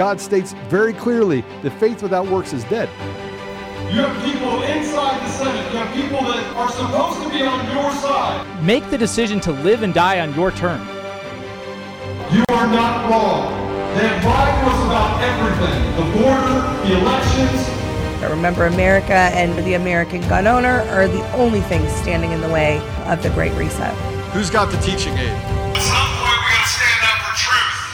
God states very clearly that faith without works is dead. You have people inside the Senate. You have people that are supposed to be on your side. Make the decision to live and die on your terms. You are not wrong. That Biden was about everything the border, the elections. I remember America and the American gun owner are the only things standing in the way of the Great Reset. Who's got the teaching aid?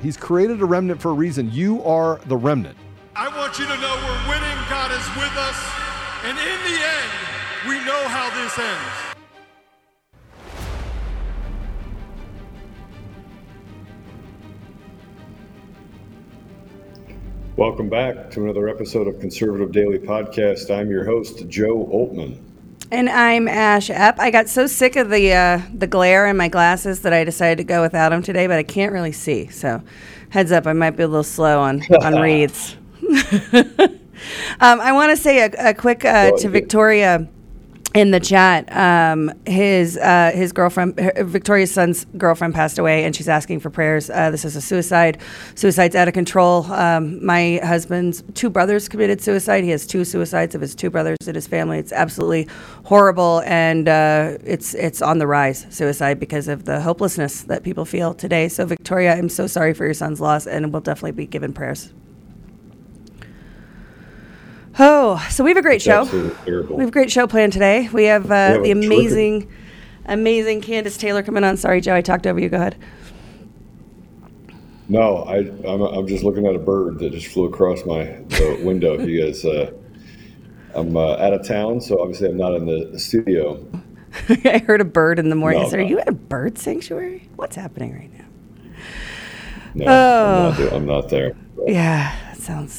He's created a remnant for a reason. You are the remnant. I want you to know we're winning. God is with us. And in the end, we know how this ends. Welcome back to another episode of Conservative Daily Podcast. I'm your host, Joe Oltmann. And I'm Ash Epp. I got so sick of the uh, the glare in my glasses that I decided to go without them today, but I can't really see. So, heads up, I might be a little slow on on reads. um, I want to say a, a quick uh, to. Victoria in the chat. Um, his uh, his girlfriend, her- Victoria's son's girlfriend, passed away, and she's asking for prayers. Uh, this is a suicide. Suicide's out of control. Um, my husband's two brothers committed suicide. He has two suicides of his two brothers in his family. It's absolutely horrible, and uh, it's it's on the rise. Suicide because of the hopelessness that people feel today. So, Victoria, I'm so sorry for your son's loss, and we'll definitely be given prayers. Oh, so we have a great show. We have a great show planned today. We have uh, have the terrific- amazing, amazing Kandiss Taylor coming on. Sorry, Joe, I talked over you. Go ahead. No, I, I'm, I'm just looking at a bird that just flew across my the window. You guys, uh, I'm uh, out of town, so obviously I'm not in the, studio. I heard a bird in the morning. No, I said, Are you at a bird sanctuary? What's happening right now? No, Oh. I'm, not there, I'm not there. Yeah, that sounds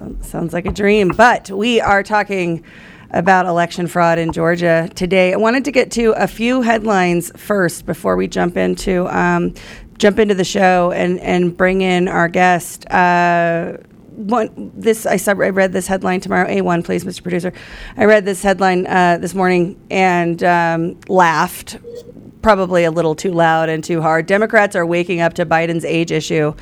sounds, sounds like a dream. But we are talking about election fraud in Georgia today. I wanted to get to a few headlines first before we jump into um, jump into the show and and bring in our guest. Uh, one, this I saw. I read this headline tomorrow. A one, please, Mr. Producer. I read this headline uh, this morning and um, laughed probably a little too loud and too hard. Democrats are waking up to Biden's age issue.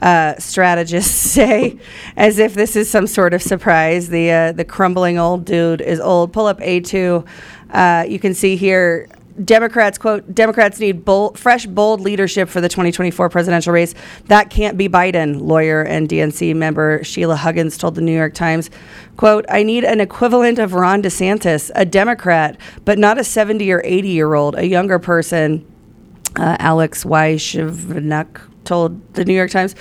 Uh, strategists say, as if this is some sort of surprise. The uh, the crumbling old dude is old. Pull up A two. Uh, you can see here. Democrats quote Democrats need bold, fresh, bold leadership for the 2024 presidential race. That can't be Biden. Lawyer and DNC member Sheila Huggins told the New York Times, "quote I need an equivalent of Ron DeSantis, a Democrat, but not a 70 or 80 year old, a younger person." uh, Alex Weishevnik told the New York Times,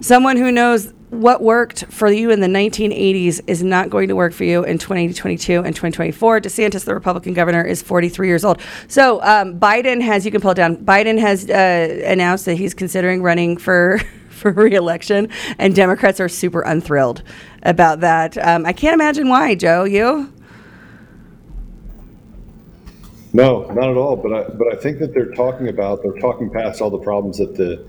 someone who knows what worked for you in the 1980s is not going to work for you in 2022 and 2024. DeSantis, the Republican governor, is 43 years old. So um, Biden has, you can pull it down, Biden has uh, announced that he's considering running for. For reelection, and Democrats are super unthrilled about that. Um, I can't imagine why, Joe. You? No, not at all. But I, but I think that they're talking about they're talking past all the problems that the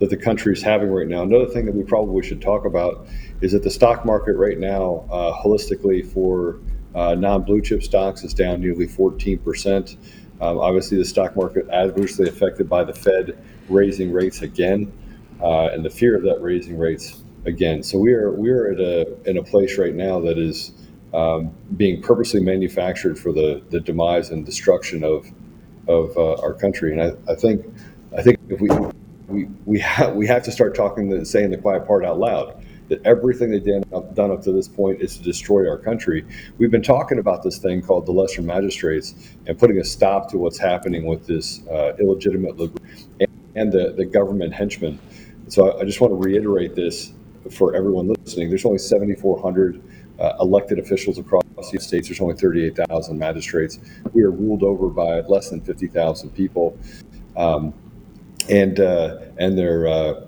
that the country is having right now. Another thing that we probably should talk about is that the stock market right now, uh, holistically for uh, non-blue chip stocks, is down nearly 14 percent. Um, obviously, the stock market adversely affected by the Fed raising rates again, uh, and the fear of that raising rates again. So we are we are at a in a place right now that is um, being purposely manufactured for the, the demise and destruction of of uh, our country. And I, I think I think if we we we have we have to start talking the saying the quiet part out loud. That everything they've done up, done up to this point is to destroy our country. We've been talking about this thing called the lesser magistrates and putting a stop to what's happening with this uh, illegitimate and, and the, the government henchmen. So I, I just want to reiterate this for everyone listening. There's only 7,400 uh, elected officials across the States. There's only 38,000 magistrates. We are ruled over by less than 50,000 people, um, and uh, and they're uh,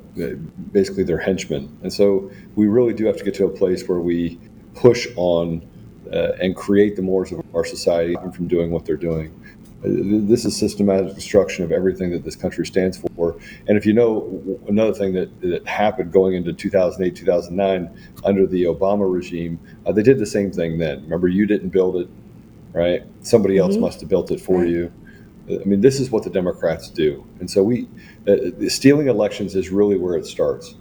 basically their henchmen. And so we really do have to get to a place where we push on uh, and create the mores of our society from doing what they're doing. This is systematic destruction of everything that this country stands for. And if you know another thing that, that happened going into 2008, 2009 under the Obama regime, uh, they did the same thing then. Remember, you didn't build it, right? Somebody else mm-hmm. must have built it for right. you. I mean, this is what the Democrats do, and so we uh, stealing elections is really where it starts.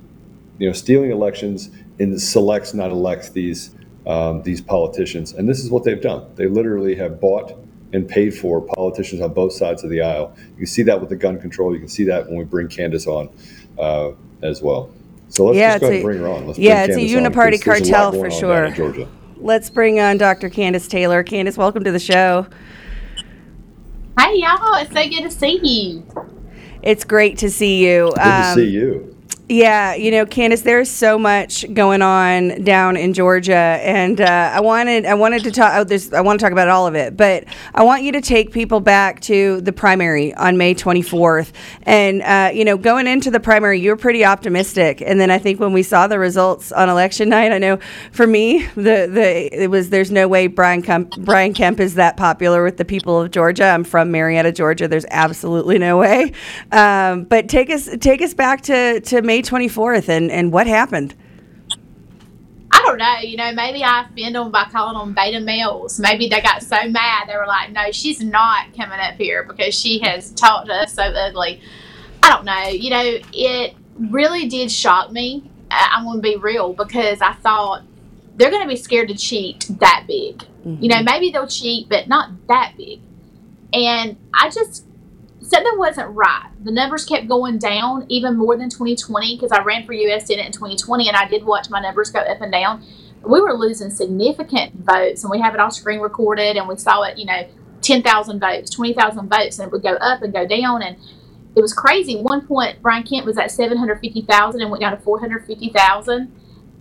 You know, stealing elections in selects, not elects these um, these politicians, and this is what they've done. They literally have bought and paid for politicians on both sides of the aisle. You can see that with the gun control. You can see that when we bring Kandiss on uh, as well. So let's yeah, just go ahead and bring her on. Let's yeah, it's a uniparty cartel for sure. Georgia. Let's bring on Dr. Kandiss Taylor. Kandiss, welcome to the show. Hi, y'all. It's so good to see you. It's great to see you. Good um, to see you. Yeah, you know, Kandiss, there's so much going on down in Georgia, and uh, I wanted I wanted to talk. Oh, I want to talk about all of it, but I want you to take people back to the primary on May 24th, and uh, you know, going into the primary, you were pretty optimistic, and then I think when we saw the results on election night, I know for me, the the it was there's no way Brian Kemp Brian Kemp is that popular with the people of Georgia. I'm from Marietta, Georgia. There's absolutely no way. Um, but take us take us back to to May May 24th and, and what happened? I don't know. You know, maybe I offended them by calling them beta males. Maybe they got so mad they were like, "No, she's not coming up here because she has talked to us so ugly." I don't know. You know, it really did shock me. I'm going to be real because I thought they're going to be scared to cheat that big. Mm-hmm. You know, maybe they'll cheat, but not that big. And I just something wasn't right. The numbers kept going down even more than 2020 because I ran for U.S. Senate in 2020 and I did watch my numbers go up and down. We were losing significant votes and we have it all screen recorded and we saw it, you know, 10,000 votes, 20,000 votes, and it would go up and go down. And it was crazy. One point, Brian Kemp was at 750,000 and went down to 450,000.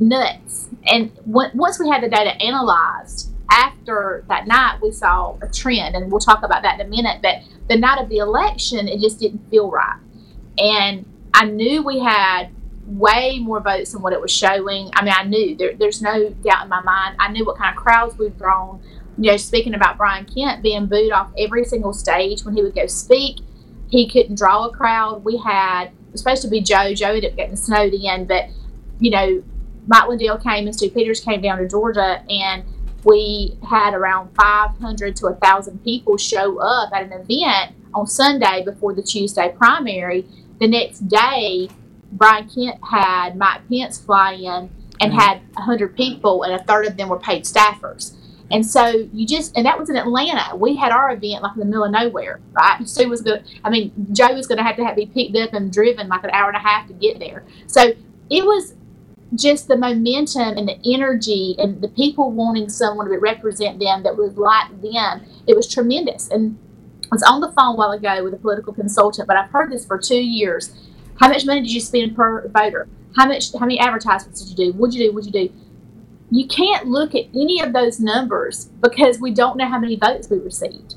Nuts. And once we had the data analyzed, after that night, we saw a trend, and we'll talk about that in a minute. But the night of the election, it just didn't feel right. And I knew we had way more votes than what it was showing. I mean, I knew there, there's no doubt in my mind. I knew what kind of crowds we'd drawn. You know, speaking about Brian Kemp being booed off every single stage when he would go speak, he couldn't draw a crowd. We had, it was supposed to be Joe. Joe ended up getting snowed in, but, you know, Mike Lindell came and Stew Peters came down to Georgia, and we had around 500 to 1,000 people show up at an event on Sunday before the Tuesday primary. The next day, Brian Kemp had Mike Pence fly in and mm-hmm. had 100 people, and a third of them were paid staffers. And so you just, and that was in Atlanta. We had our event like in the middle of nowhere, right? Sue was going to, I mean, Joe was going to have to have, be picked up and driven like an hour and a half to get there. So it was just the momentum and the energy and the people wanting someone to represent them that was like them, it was tremendous. And I was on the phone a while ago with a political consultant, but I've heard this for two years. How much money did you spend per voter? How much? How many advertisements did you do? What'd you do? What'd you do? You can't look at any of those numbers because we don't know how many votes we received.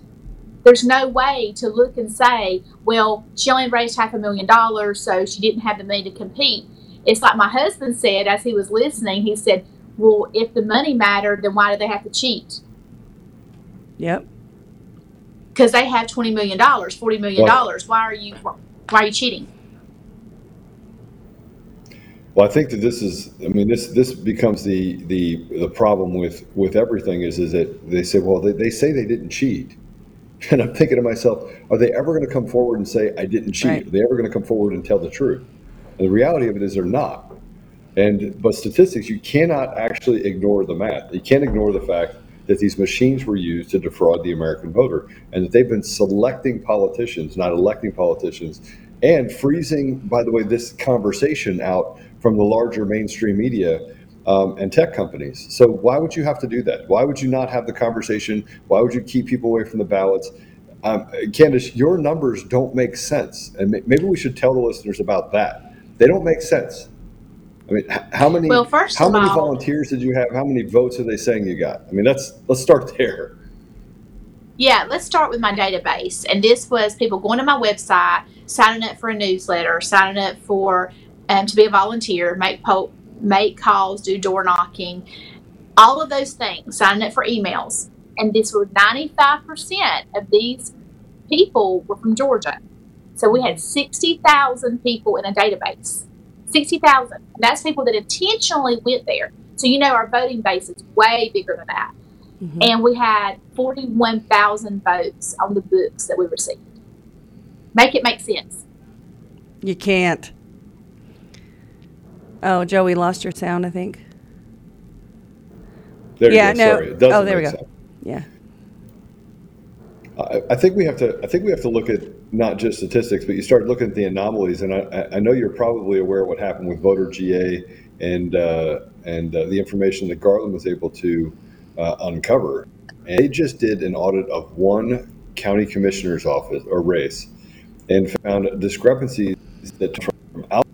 There's no way to look and say, well, she only raised half a million dollars, so she didn't have the money to compete it's like my husband said as he was listening, he said, Well, if the money mattered, then why do they have to cheat? Yep. Because they have $20 million, $40 million. Well, why are you why are you cheating? Well, I think that this is. I mean, this this becomes the the the problem with with everything is is that they say, well, they, they say they didn't cheat, and I'm thinking to myself, are they ever going to come forward and say I didn't cheat? Right. Are they ever going to come forward and tell the truth? And the reality of it is they're not. And but statistics, you cannot actually ignore the math. You can't ignore the fact that these machines were used to defraud the American voter, and that they've been selecting politicians, not electing politicians, and freezing, by the way, this conversation out from the larger mainstream media um, and tech companies. So why would you have to do that? Why would you not have the conversation? Why would you keep people away from the ballots? Um, Kandiss, your numbers don't make sense, and maybe we should tell the listeners about that they don't make sense. I mean, how many? Well, first how many all, volunteers did you have? How many votes are they saying you got? I mean, let's let's start there. Yeah, let's start with my database, and this was people going to my website, signing up for a newsletter, signing up for um, to be a volunteer, make po- make calls, do door knocking, all of those things, signing up for emails. And this was 95% of these people were from Georgia. So we had 60,000 people in a database. 60,000. That's people that intentionally went there. So you know our voting base is way bigger than that. Mm-hmm. And we had 41,000 votes on the books that we received. Make it make sense. You can't. Oh, Joey lost your sound, I think. There yeah, no. Sorry. oh, there we go. Sense. Yeah. I, I think we have to. I think we have to look at not just statistics, but you start looking at the anomalies. And I, I know you're probably aware of what happened with voter GA and uh, and uh, the information that Garland was able to uh, uncover. And they just did an audit of one county commissioner's office or race, and found discrepancies that from out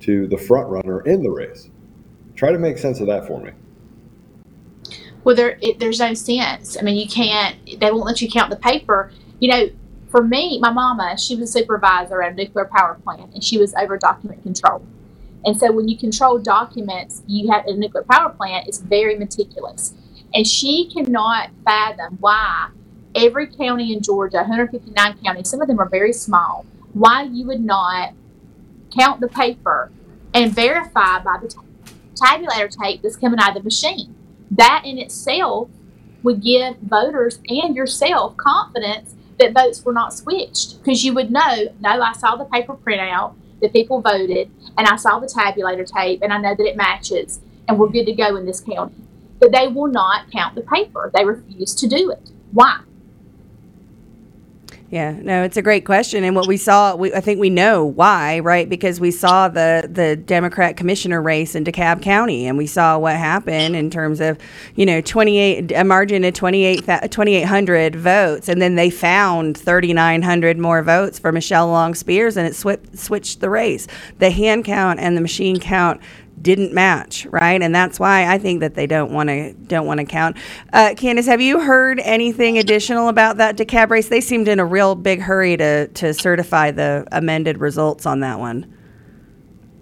to the front runner in the race. Try to make sense of that for me. Well, there it, there's no sense. I mean, you can't. They won't let you count the paper. You know, for me, my mama, she was a supervisor at a nuclear power plant, and she was over document control. And so, when you control documents, you have a nuclear power plant. It's very meticulous, and she cannot fathom why every county in Georgia, 159 counties, some of them are very small, why you would not count the paper and verify by the tabulator tape that's coming out of the machine. That in itself would give voters and yourself confidence that votes were not switched because you would know, no, I saw the paper printout that people voted and I saw the tabulator tape and I know that it matches and we're good to go in this county. But they will not count the paper. They refuse to do it. Why? Yeah, no, it's a great question, and what we saw, we, I think we know why, right? Because we saw the the Democrat commissioner race in DeKalb County, and we saw what happened in terms of, you know, twenty eight a margin of 2,800 votes, and then they found thirty nine hundred more votes for Michelle Long Spears, and it sw- switched the race. The hand count and the machine count didn't match, right? And that's why I think that they don't want to don't want to count. Uh, Kandiss, have you heard anything additional about that DeKalb race? They seemed in a real big hurry to to certify the amended results on that one.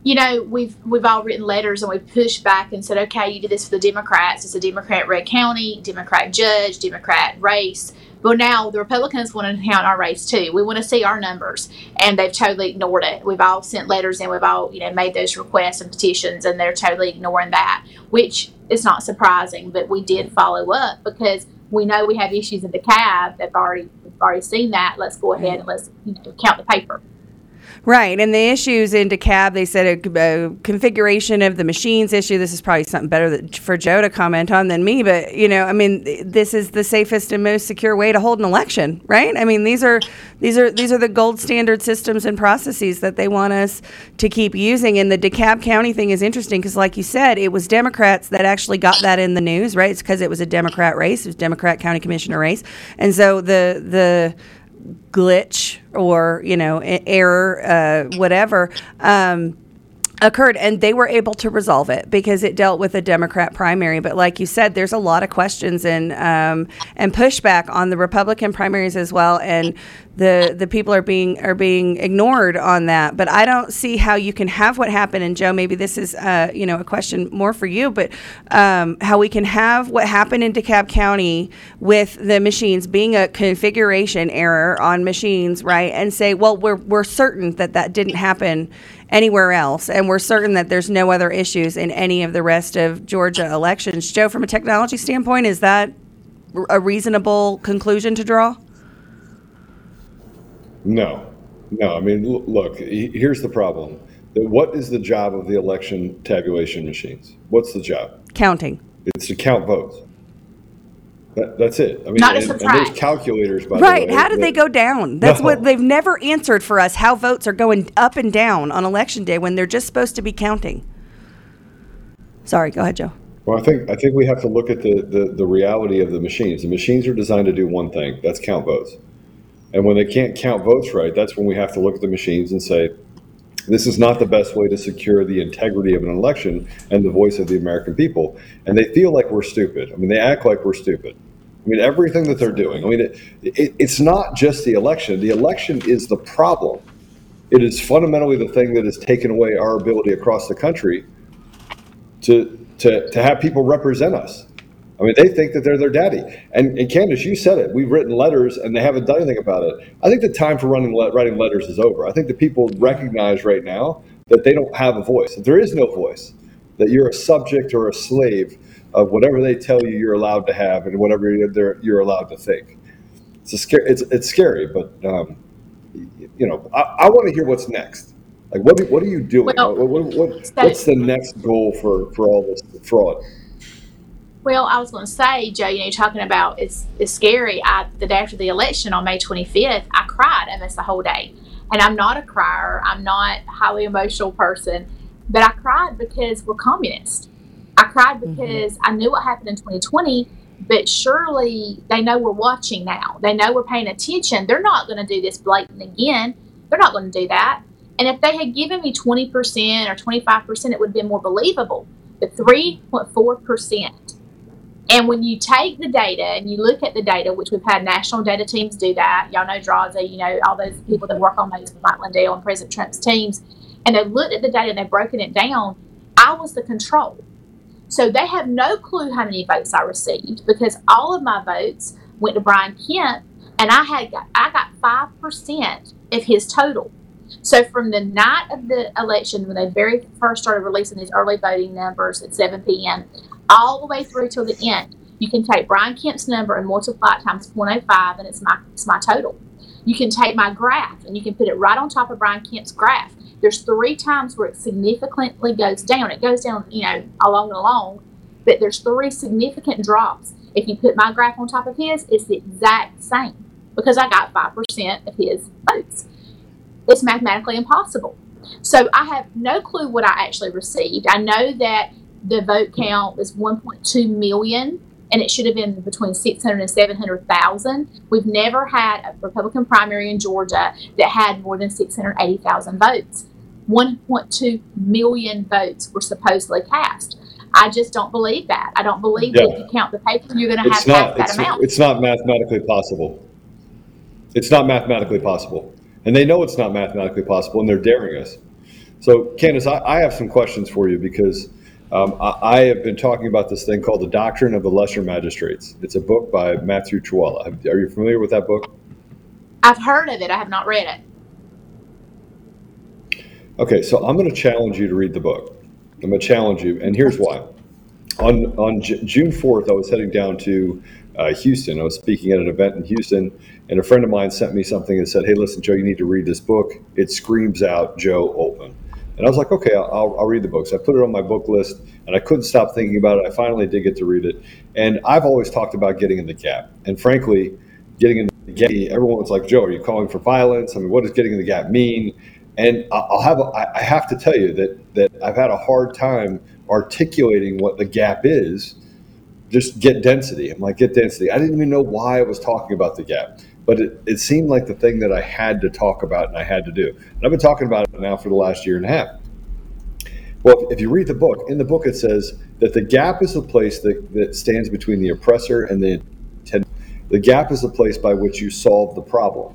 You know, we've we've all written letters and we've pushed back and said, okay, you did this for the Democrats. It's a Democrat red county, Democrat judge, Democrat race. But now the Republicans want to count our race too. We want to see our numbers, and they've totally ignored it. We've all sent letters and we've all you know made those requests and petitions, and they're totally ignoring that, which is not surprising. But we did follow up because we know we have issues in DeKalb. They've already we've already seen that. Let's go ahead and mm. let's you know, count the paper. Right, and the issues in DeKalb, they said a, a, configuration of the machines issue. This is probably something better that, for Joe to comment on than me, but you know, I mean, this is the safest and most secure way to hold an election, right? I mean, these are these are these are the gold standard systems and processes that they want us to keep using. And the DeKalb County thing is interesting because, like you said, it was Democrats that actually got that in the news, right? It's because it was a Democrat race, it was Democrat county commissioner race, and so the the glitch or you know error, uh, whatever. Um, occurred and they were able to resolve it because it dealt with a Democrat primary. But like you said, there's a lot of questions and um, and pushback on the Republican primaries as well. And the the people are being are being ignored on that. But I don't see how you can have what happened. And Joe, maybe this is uh, you know a question more for you, but um, how we can have what happened in DeKalb County with the machines being a configuration error on machines, right? And say, well, we're we're certain that that didn't happen anywhere else, and we're certain that there's no other issues in any of the rest of Georgia elections. Joe, from a technology standpoint, is that a reasonable conclusion to draw? No, no. I mean, look, here's the problem. What is the job of the election tabulation machines? What's the job? Counting. It's to count votes. That, that's it. I mean, Not and, and there's calculators. By right? The way, how did they go down? That's no. what they've never answered for us. How votes are going up and down on election day when they're just supposed to be counting. Sorry, go ahead, Joe. Well, I think I think we have to look at the, the, the reality of the machines. The machines are designed to do one thing. That's count votes. And when they can't count votes right, that's when we have to look at the machines and say, this is not the best way to secure the integrity of an election and the voice of the American people. And they feel like we're stupid. I mean, they act like we're stupid. I mean, everything that they're doing. I mean, it, it, it's not just the election. The election is the problem. it is fundamentally the thing that has taken away our ability across the country to to to have people represent us. I mean, they think that they're their daddy. And, and Kandiss, you said it. We've written letters and they haven't done anything about it. I think the time for running writing letters is over. I think that people recognize right now that they don't have a voice, that there is no voice, that you're a subject or a slave of whatever they tell you you're allowed to have and whatever you're, you're allowed to think. It's a scary. It's it's scary, but um, you know, I, I want to hear what's next. Like, what what are you doing? Well, what, what, what, what's the next goal for for all this fraud? Well, I was going to say, Joe, you know, you're talking about it's it's scary. I the day after the election on May 25th, I cried almost the whole day, and I'm not a crier. I'm not a highly emotional person, but I cried because we're communists. I cried mm-hmm. because mm-hmm. I knew what happened in 2020, but surely they know we're watching now. They know we're paying attention. They're not going to do this blatant again. They're not going to do that. And if they had given me 20% or 25%, it would have been more believable. But 3.4%. And when you take the data and you look at the data, which we've had national data teams do that, y'all know Draza, you know, all those people that work on those, Mike Lindell and President Trump's teams, and they looked at the data and they've broken it down. I was the control. So they have no clue how many votes I received because all of my votes went to Brian Kemp, and I had I got five percent of his total. So from the night of the election, when they very first started releasing these early voting numbers at 7 p.m., all the way through till the end, you can take Brian Kemp's number and multiply it times 0.05, and it's my it's my total. You can take my graph and you can put it right on top of Brian Kemp's graph, there's three times where it significantly goes down. It goes down, you know, along and along, but there's three significant drops. If you put my graph on top of his, it's the exact same because I got 5% of his votes. It's mathematically impossible. So I have no clue what I actually received. I know that the vote count was 1.2 million and it should have been between 600 and 700,000. We've never had a Republican primary in Georgia that had more than 680,000 votes. 1.2 million votes were supposedly cast. I just don't believe that. I don't believe yeah. that if you count the paper, you're going to have not, that amount. It's not mathematically possible. It's not mathematically possible. And they know it's not mathematically possible, and they're daring us. So, Kandiss, I, I have some questions for you because um, I, I, have been talking about this thing called The Doctrine of the Lesser Magistrates. It's a book by Matthew Trewhella. Are you familiar with that book? I've heard of it. I have not read it. Okay, so I'm going to challenge you to read the book. I'm going to challenge you, and here's why. On on J- June 4th, I was heading down to uh, Houston. I was speaking at an event in Houston, and a friend of mine sent me something and said, "Hey, listen, Joe, you need to read this book. It screams out Joe Oltmann." And I was like, "Okay, I'll, I'll read the book." So I put it on my book list, and I couldn't stop thinking about it. I finally did get to read it, and I've always talked about getting in the gap, and frankly, getting in the gap. Everyone was like, "Joe, are you calling for violence? I mean, what does getting in the gap mean?" And I'll have a, I have to tell you that that I've had a hard time articulating what the gap is. Just get density. I'm like, get density. I didn't even know why I was talking about the gap, but it, it seemed like the thing that I had to talk about and I had to do. And I've been talking about it now for the last year and a half. Well, if you read the book, in the book it says that the gap is the place that, that stands between the oppressor and the the gap is the place by which you solve the problem.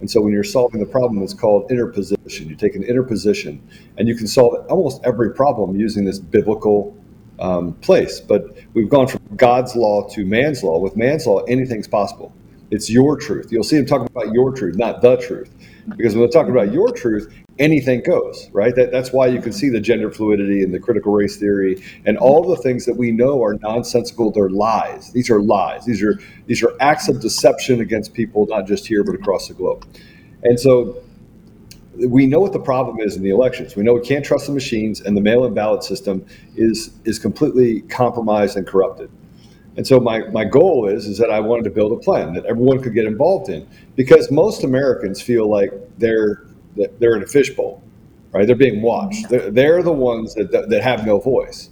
And so when you're solving the problem, it's called interposition. You take an interposition, and you can solve almost every problem using this biblical um, place. But we've gone from God's law to man's law. With man's law, anything's possible. It's your truth. You'll see him talking about your truth, not the truth. Because when they're talking about your truth, anything goes, right? That, that's why you can see the gender fluidity and the critical race theory and all the things that we know are nonsensical. They're lies. These are lies. These are these are acts of deception against people, not just here but across the globe. And so we know what the problem is in the elections. We know we can't trust the machines, and the mail-in ballot system is is completely compromised and corrupted. And so my, my goal is is that I wanted to build a plan that everyone could get involved in because most Americans feel like they're they're in a fishbowl, right? They're being watched. They're, they're the ones that, that have no voice.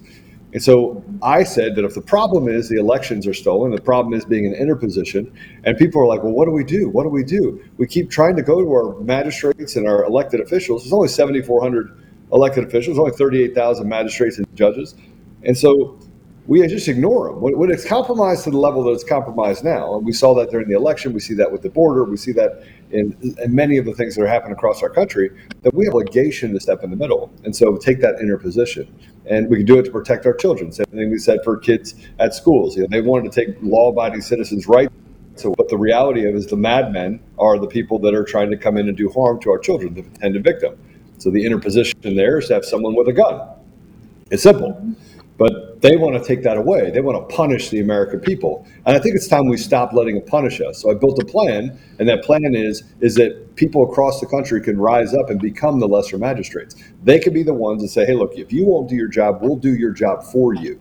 And so I said that if the problem is the elections are stolen, the problem is being in interposition, and people are like, well, what do we do? What do we do? We keep trying to go to our magistrates and our elected officials. There's only 7,400 elected officials, only 38,000 magistrates and judges. And so we just ignore them. When, it's compromised to the level that it's compromised now, and we saw that during the election, we see that with the border, we see that in, in many of the things that are happening across our country, that we have obligation to step in the middle. And so take that inner position. And we can do it to protect our children. Same thing we said for kids at schools. You know, they wanted to take law abiding citizens' rights. So, but the reality of is the madmen are the people that are trying to come in and do harm to our children, the intended victim. So the inner position there is to have someone with a gun. It's simple. They want to take that away. They want to punish the American people. And I think it's time we stop letting them punish us. So I built a plan, and that plan is is that people across the country can rise up and become the lesser magistrates. They can be the ones that say, hey, look, if you won't do your job, we'll do your job for you.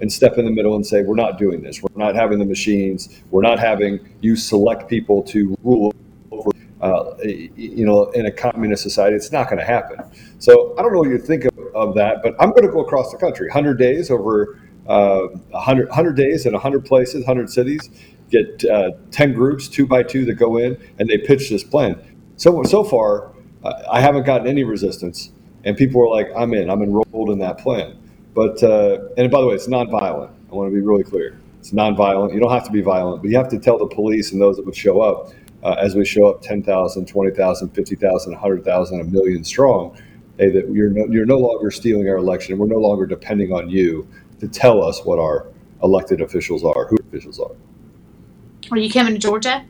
And step in the middle and say, we're not doing this. We're not having the machines. We're not having you select people to rule over uh, you know, in a communist society, it's not going to happen. So I don't know what you think of, of that, but I'm going to go across the country, 100 days over uh, 100, 100 days in 100 places, 100 cities, get uh, 10 groups, two by two, that go in and they pitch this plan. So so far, I haven't gotten any resistance, and people are like, "I'm in. I'm enrolled in that plan." But uh, and by the way, it's nonviolent. I want to be really clear. It's nonviolent. You don't have to be violent, but you have to tell the police and those that would show up uh, as we show up 10,000, 20,000, 50,000, 100,000, a million strong, hey, that you're no, you're no longer stealing our election. We're no longer depending on you to tell us what our elected officials are, who officials are. Are you coming to Georgia?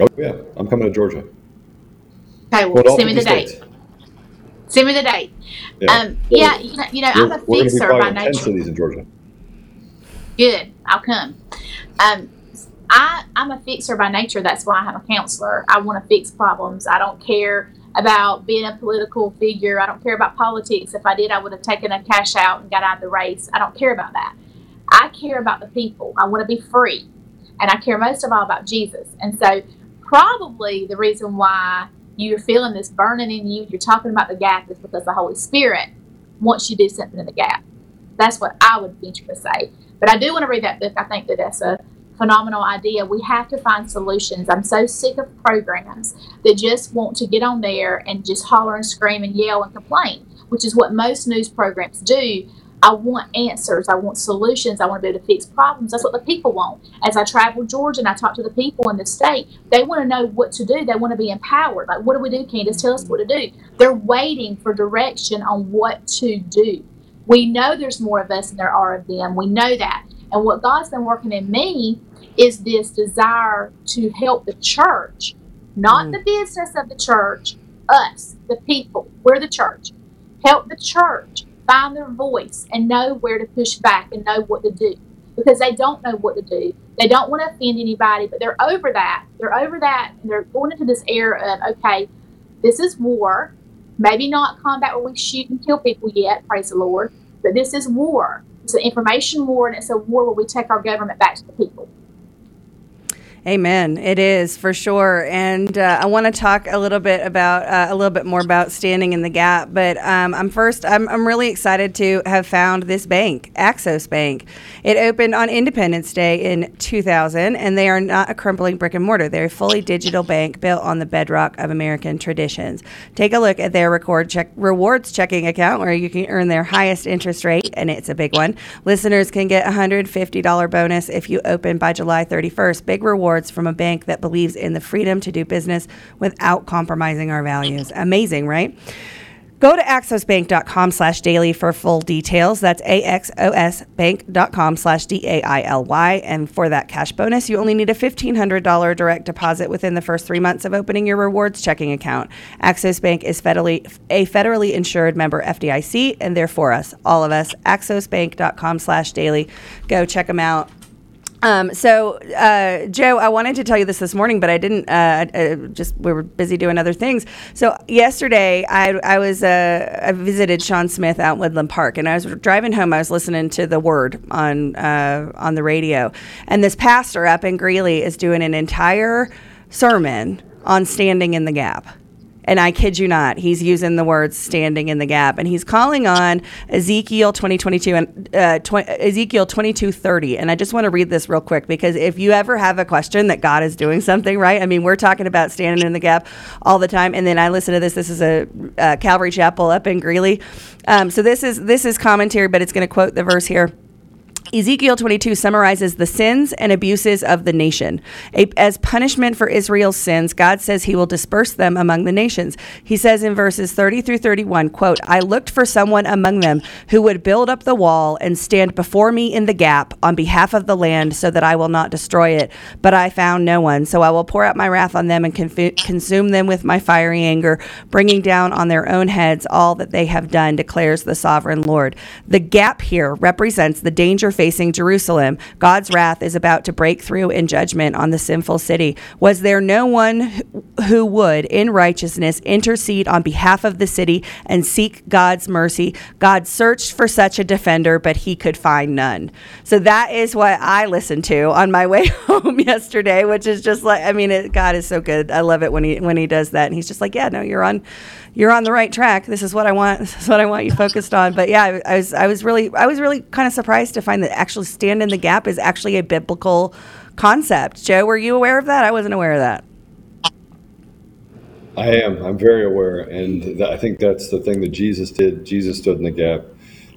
Oh, yeah, I'm coming to Georgia. Okay, well, well send me the states. date. Send me the date. Yeah, um, yeah you know, you know I'm a fixer by nature. 10 cities in Georgia. Good, I'll come. Um, I, I'm a fixer by nature. That's why I'm a counselor. I want to fix problems. I don't care about being a political figure. I don't care about politics. If I did, I would have taken a cash out and got out of the race. I don't care about that. I care about the people. I want to be free. And I care most of all about Jesus. And so, probably the reason why you're feeling this burning in you, you're talking about the gap, is because the Holy Spirit wants you to do something in the gap. That's what I would venture to say. But I do want to read that book. I think that that's a phenomenal idea. We have to find solutions. I'm so sick of programs that just want to get on there and just holler and scream and yell and complain, which is what most news programs do. I want answers. I want solutions. I want to be able to fix problems. That's what the people want. As I travel Georgia and I talk to the people in the state, they want to know what to do. They want to be empowered. Like, what do we do, Kandiss? Tell us what to do. They're waiting for direction on what to do. We know there's more of us than there are of them. We know that. And what God's been working in me is this desire to help the church, not mm. the business of the church, us, the people. We're the church. Help the church find their voice and know where to push back and know what to do because they don't know what to do. They don't want to offend anybody, but they're over that. They're over that. And they're going into this era of, okay, this is war. Maybe not combat where we shoot and kill people yet, praise the Lord, but this is war. It's an information war and it's a war where we take our government back to the people. Amen. It is for sure, and uh, I want to talk a little bit about uh, a little bit more about standing in the gap. But um, I'm first. I'm, I'm really excited to have found this bank, Axos Bank. It opened on Independence Day in 2000, and they are not a crumbling brick and mortar. They're a fully digital bank built on the bedrock of American traditions. Take a look at their record check rewards checking account, where you can earn their highest interest rate, and it's a big one. Listeners can get a $150 bonus if you open by July 31st. Big rewards from a bank that believes in the freedom to do business without compromising our values. Amazing, right? Go to axosbank.com slash daily for full details. That's axosbank.com slash D-A-I-L-Y. And for that cash bonus, you only need a $1,500 direct deposit within the first three months of opening your rewards checking account. Axos Bank is federally, a federally insured member FDIC, and they're for us, all of us. axosbank.com slash daily. Go check them out. Um, so, uh, Joe, I wanted to tell you this this morning, but I didn't. Uh, uh, just we were busy doing other things. So yesterday, I, I was uh, I visited Sean Smith out in Woodland Park, and I was driving home. I was listening to the Word on uh, on the radio, and this pastor up in Greeley is doing an entire sermon on standing in the gap And I kid you not, he's using the words standing in the gap. And he's calling on Ezekiel 2022 and uh, tw- Ezekiel 2230. And I just want to read this real quick because if you ever have a question that God is doing something right, I mean, we're talking about standing in the gap all the time. And then I listen to this. This is a uh, Calvary Chapel up in Greeley. Um, so this is this is commentary, but it's going to quote the verse here. Ezekiel 22 summarizes the sins and abuses of the nation. As punishment for Israel's sins, God says he will disperse them among the nations. He says in verses 30 through 31, quote, I looked for someone among them who would build up the wall and stand before me in the gap on behalf of the land so that I will not destroy it. But I found no one. So I will pour out my wrath on them and consume them with my fiery anger, bringing down on their own heads all that they have done, declares the sovereign Lord. The gap here represents the danger facing Jerusalem. God's wrath is about to break through in judgment on the sinful city. Was there no one who would, in righteousness, intercede on behalf of the city and seek God's mercy? God searched for such a defender, but he could find none. So that is what I listened to on my way home yesterday, which is just like, I mean, it, God is so good. I love it when he when he does that, and he's just like, yeah, no, you're on you're on the right track. This is what I want. This is what I want you focused on. But yeah, I, I was I was really I was really kind of surprised to find that actually stand in the gap is actually a biblical concept. Joe, were you aware of that? I wasn't aware of that. I am. I'm very aware, and th- I think that's the thing that Jesus did. Jesus stood in the gap,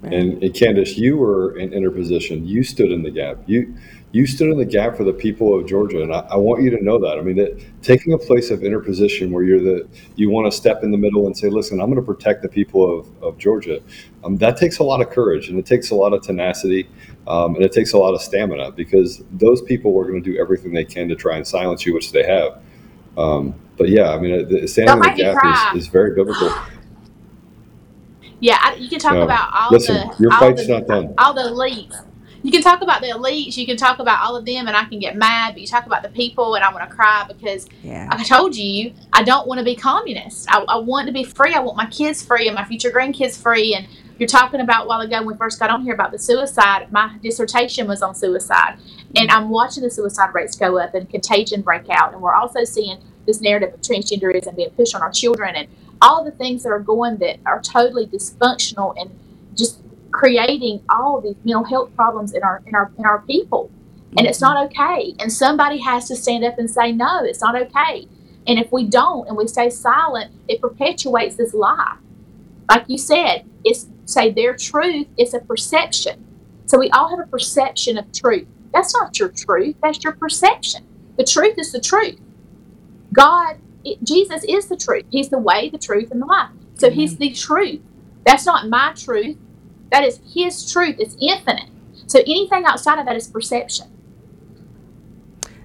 and, and Kandiss, you were in interposition. You stood in the gap. You you stood in the gap for the people of Georgia, and I, I want you to know that. I mean, that taking a place of interposition where you're the you want to step in the middle and say, "Listen, I'm going to protect the people of, of Georgia." Um, that takes a lot of courage, and it takes a lot of tenacity, um, and it takes a lot of stamina because those people were going to do everything they can to try and silence you, which they have. Um, but yeah, I mean, the, standing in the gap is, is very biblical. Yeah, I, you can talk No. about all Listen, the your all fight's the, not done. all the elites. You can talk about the elites. You can talk about all of them, and I can get mad. But you talk about the people, and I want to cry because Yeah. I told you I don't want to be communist. I, I want to be free. I want my kids free and my future grandkids free. And you're talking about a while ago when we first got on here about the suicide. My dissertation was on suicide, and I'm watching the suicide rates go up and contagion break out. And we're also seeing this narrative of transgenderism being pushed on our children and all the things that are going that are totally dysfunctional and just creating all these mental health problems in our in our in our people. And it's not okay. And somebody has to stand up and say no it's not okay. And if we don't and we stay silent it perpetuates this lie like you said it's say their truth is a perception. So we all have a perception of truth. That's not your truth. That's your perception. The truth is the truth. God it, jesus is the truth. He's the way the truth and the life. So he's the truth. That's not my truth. That is his truth. It's infinite. So anything outside of that is perception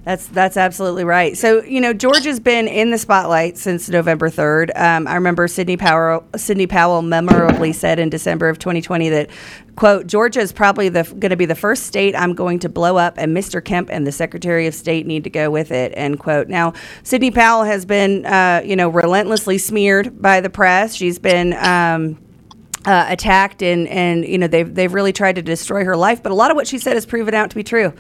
That's that's absolutely right. So you know, Georgia's been in the spotlight since November third. Um, I remember Sidney Powell Sidney Powell memorably said in December of 2020 that, "quote Georgia is probably going to be the first state I'm going to blow up, and Mr. Kemp and the Secretary of State need to go with it." End quote. Now, Sidney Powell has been uh, you know relentlessly smeared by the press. She's been. Um, uh, attacked and and you know they've they've really tried to destroy her life. But a lot of what she said has proven out to be true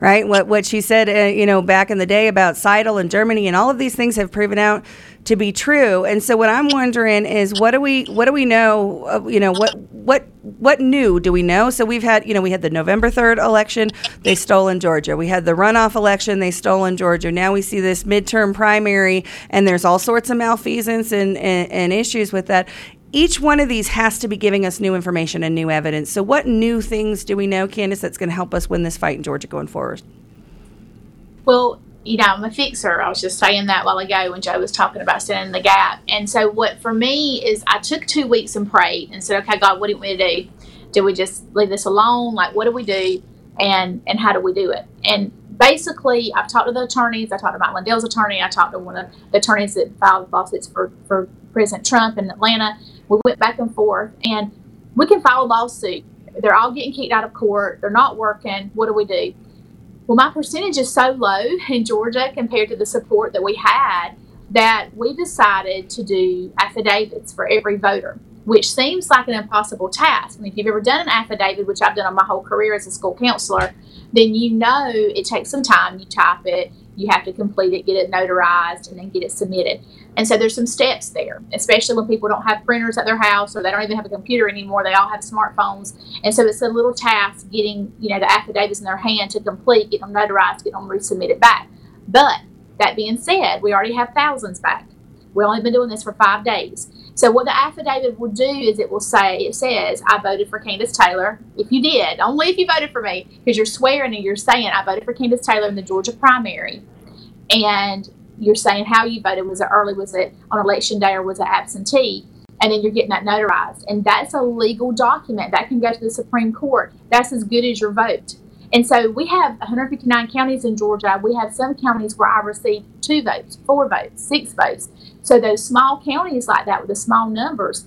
right? What what she said uh, you know back in the day about Scytl and Germany and all of these things have proven out to be true. And so what I'm wondering is what do we what do we know uh, you know what what what new do we know? So we've had you know we had the November 3rd election they stole in Georgia. We had the runoff election they stole in Georgia. Now we see this midterm primary and there's all sorts of malfeasance and, and, and issues with that each one of these has to be giving us new information and new evidence. So, what new things do we know, Kandiss, that's going to help us win this fight in Georgia going forward? Well, you know, I'm a fixer. I was just saying that while ago when Joe was talking about standing in the gap. And so, what for me is, I took two weeks and prayed and said, "Okay, God, what do to do? Do we just leave this alone? Like, what do we do? And and how do we do it?" And basically, I've talked to the attorneys. I talked to Mike Lindell's attorney. I talked to one of the attorneys that filed lawsuits for for President Trump in Atlanta. We went back and forth, and we can file a lawsuit. They're all getting kicked out of court. They're not working. What do we do? Well, my percentage is so low in Georgia compared to the support that we had that we decided to do affidavits for every voter, which seems like an impossible task. And if you've ever done an affidavit, which I've done on my whole career as a school counselor, then you know it takes some time. You type it, You have to complete it, get it notarized, and then get it submitted. And so there's some steps there, especially when people don't have printers at their house or they don't even have a computer anymore. They all have smartphones. And so it's a little task getting, you know, the affidavits in their hand to complete, get them notarized, get them resubmitted back. But that being said, we already have thousands back. We've only been doing this for five days. So what the affidavit will do is it will say, it says, I voted for Kandiss Taylor. If you did, only if you voted for me, because you're swearing and you're saying, I voted for Kandiss Taylor in the Georgia primary. And you're saying how you voted. Was it early? Was it on election day or was it absentee? And then you're getting that notarized. And that's a legal document. That can go to the Supreme Court. That's as good as your vote. And so we have 159 counties in Georgia. We have some counties where I received two votes, four votes, six votes. So those small counties like that with the small numbers,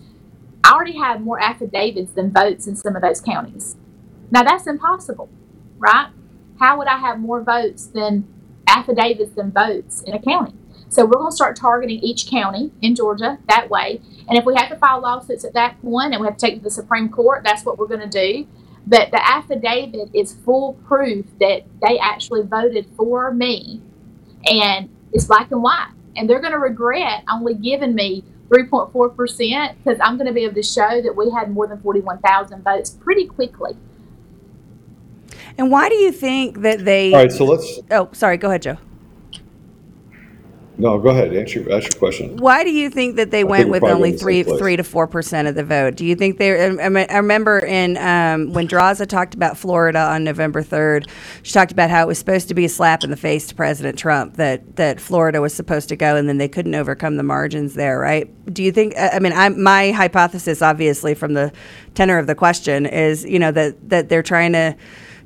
I already have more affidavits than votes in some of those counties. Now that's impossible, right? How would I have more votes than affidavits than votes in a county? So we're going to start targeting each county in Georgia that way. And if we have to file lawsuits at that point and we have to take to the Supreme Court, that's what we're going to do. But the affidavit is full proof that they actually voted for me and it's black and white and they're going to regret only giving me 3.4% because I'm going to be able to show that we had more than 41,000 votes pretty quickly. And why do you think that they? All right, so let's. Oh, sorry. Go ahead, Joe. No, go ahead. Answer, ask your question. Why do you think that they I went with only probably in the three, three to four percent of the vote? Do you think they? I mean, I remember in um, when Draza talked about Florida on November third, she talked about how it was supposed to be a slap in the face to President Trump that that Florida was supposed to go, and then they couldn't overcome the margins there, right? Do you think? I I mean, I'm, my hypothesis, obviously, from the tenor of the question, is you know that that they're trying to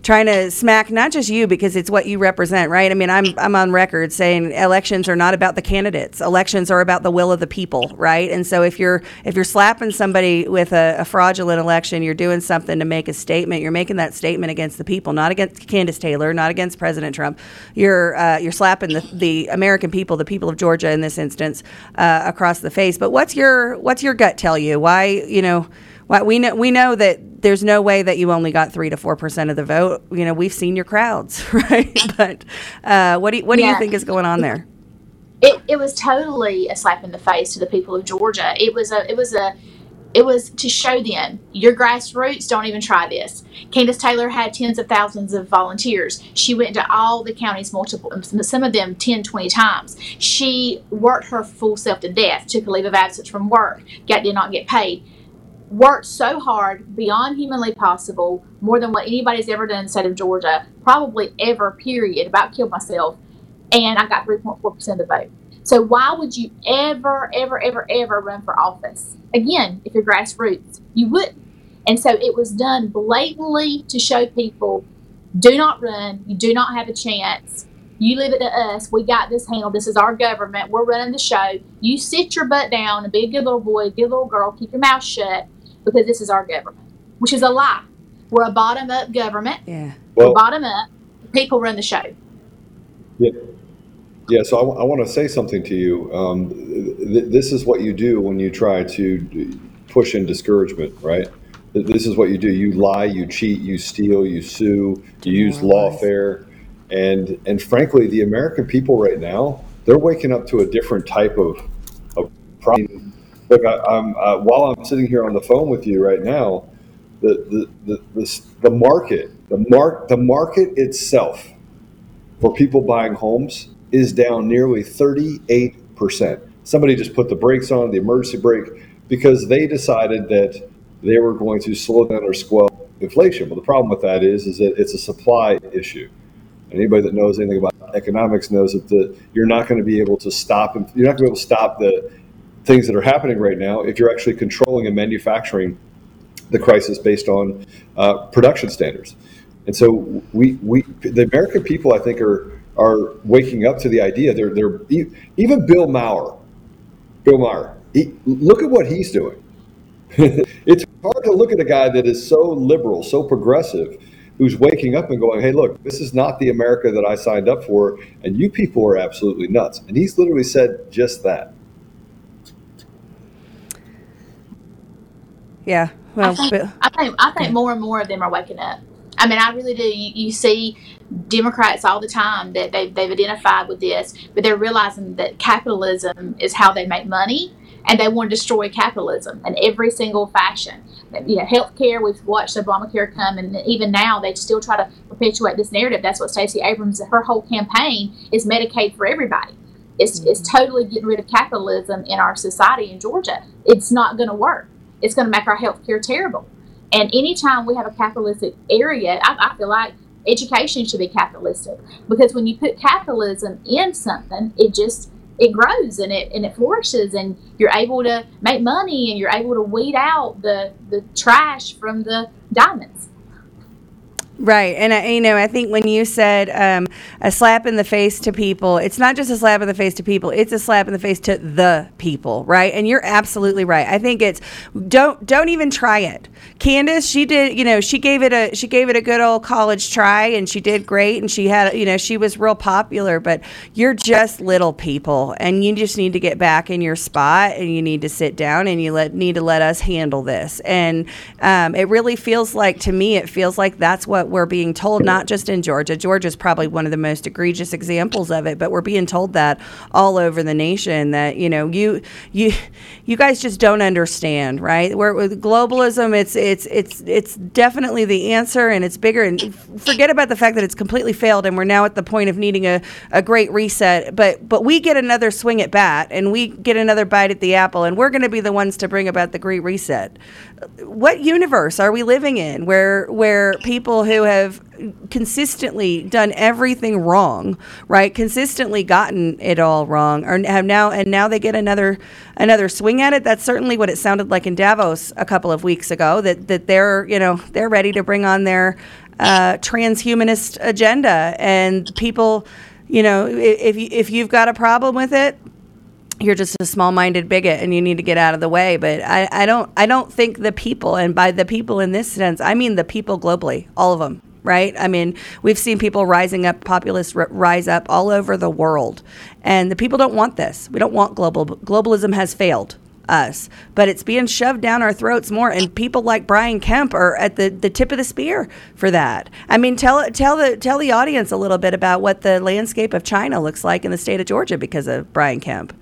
trying to smack not just you because it's what you represent, right? I mean, I'm I'm on record saying elections are not about the candidates. Elections are about the will of the people, right? And so if you're if you're slapping somebody with a, a fraudulent election, you're doing something to make a statement. You're making that statement against the people, not against Kandiss Taylor, not against President Trump. You're uh, you're slapping the, the American people, the people of Georgia in this instance, uh, across the face. But what's your what's your gut tell you? Why you know? Why we know we know that there's no way that you only got three to four percent of the vote. You know, we've seen your crowds, right? but uh, what do you, what do you think is going on there? It, it was totally a slap in the face to the people of Georgia. It was a it was a it was to show them your grassroots don't even try this. Kandiss Taylor had tens of thousands of volunteers. She went to all the counties multiple some of them 10, 20 times. She worked her full self to death, took a leave of absence from work, got did not get paid. Worked so hard beyond humanly possible, more than what anybody's ever done in the state of Georgia, probably ever, period. About killed myself and I got 3.4% of the vote. So why would you ever, ever, ever, ever run for office? Again, if you're grassroots, you wouldn't. And so it was done blatantly to show people do not run, you do not have a chance. You leave it to us. We got this handled. This is our government. We're running the show. You sit your butt down and be a good little boy, good little girl. Keep your mouth shut because this is our government, which is a lie. We're a bottom up government. Yeah. Well, bottom up. People run the show. Yeah, yeah. So I, want to say something to you. Um, th- this is what you do when you try to push in discouragement, right? This is what you do. You lie, you cheat, you steal, you sue, you use lawfare, and and frankly, the American people right now they're waking up to a different type of of problem. Look, I, I'm uh, while I'm sitting here on the phone with you right now, the the the the, the market, the mark, the market itself for people buying homes is down nearly 38%. Somebody just put the brakes on, the emergency brake, because they decided that they were going to slow down or squelch inflation. Well, the problem with that is, is that it's a supply issue. Anybody that knows anything about economics knows that the, you're not going to be able to stop, you're not going to be able to stop the things that are happening right now if you're actually controlling and manufacturing the crisis based on uh, production standards. And so we, we, the American people, I think, are are waking up to the idea. They're, they're even Bill Maher. Bill Maher. He, look at what he's doing. it's hard to look at a guy that is so liberal, so progressive, who's waking up and going, "Hey, look, this is not the America that I signed up for, and you people are absolutely nuts." And he's literally said just that. Yeah. I think, but- I think I think more and more of them are waking up. I mean, I really do. You, you see Democrats all the time that they've, they've identified with this, but they're realizing that capitalism is how they make money and they want to destroy capitalism in every single fashion. You know, healthcare, we've watched Obamacare come, and even now they still try to perpetuate this narrative. That's what Stacey Abrams, her whole campaign is Medicaid for everybody. It's, it's mm-hmm. totally getting rid of capitalism in our society in Georgia. It's not going to work. It's going to make our healthcare terrible. And anytime we have a capitalistic area, I, I feel like education should be capitalistic because when you put capitalism in something, it just it grows and it and it flourishes and you're able to make money and you're able to weed out the the trash from the diamonds. Right. And, I, you know, I think when you said um, a slap in the face to people, it's not just a slap in the face to people, it's a slap in the face to the people, right? And you're absolutely right. I think it's don't don't even try it. Kandiss, she did, you know, she gave it a she gave it a good old college try and she did great and she had, you know, she was real popular, but you're just little people and you just need to get back in your spot and you need to sit down and you let need to let us handle this. And um, it really feels like to me it feels like that's what we're being told, not just in Georgia. Georgia's probably one of the most egregious examples of it, but we're being told that all over the nation that you know you you you guys just don't understand, right? Where with globalism, it's it's it's it's definitely the answer, and it's bigger. And forget about the fact that it's completely failed, and we're now at the point of needing a, a great reset. But but we get another swing at bat, and we get another bite at the apple, and we're going to be the ones to bring about the great reset. What universe are we living in where where people who have consistently done everything wrong, right? Consistently gotten it all wrong, or have now and now they get another another swing at it. That's certainly what it sounded like in Davos a couple of weeks ago. That that they're you know they're ready to bring on their uh, transhumanist agenda, and people, you know, if if you've got a problem with it, you're just a small-minded bigot and you need to get out of the way but I, I don't i don't think the people and by the people in this sense i mean the people globally all of them right? I mean, we've seen people rising up, populists r- rise up all over the world, and the people don't want this. We don't want global. Globalism has failed us, but it's being shoved down our throats more, and people like Brian Kemp are at the, the tip of the spear for that. I mean, tell tell the tell the audience a little bit about what the landscape of China looks like in the state of Georgia because of Brian Kemp.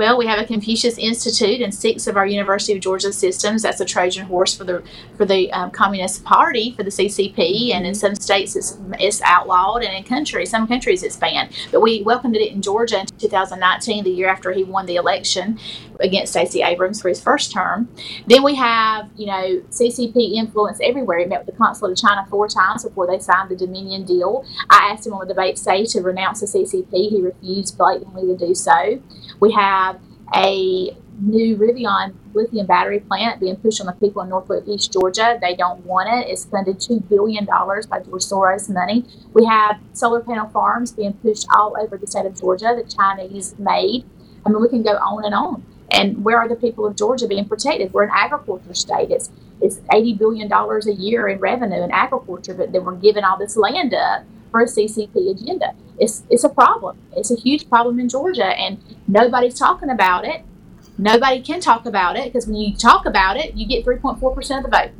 Well, we have a Confucius Institute in six of our University of Georgia systems. That's a Trojan horse for the for the um, Communist Party for the CCP, and in some states it's it's outlawed, and in countries some countries it's banned. But we welcomed it in Georgia in 2019, the year after he won the election against Stacey Abrams for his first term. Then we have you know CCP influence everywhere. He met with the consulate of China four times before they signed the Dominion deal. I asked him on the debate stage to renounce the CCP. He refused blatantly to do so. We have a new Rivian lithium battery plant being pushed on the people in Norfolk, East Georgia. They don't want it. It's funded $2 billion by George Soros money. We have solar panel farms being pushed all over the state of Georgia that Chinese made. I mean, we can go on and on. And where are the people of Georgia being protected? We're an agriculture state. It's it's $80 billion a year in revenue in agriculture, but then we're giving all this land up for a CCP agenda. It's, it's a problem. It's a huge problem in Georgia, and nobody's talking about it. Nobody can talk about it because when you talk about it, you get 3.4% of the vote.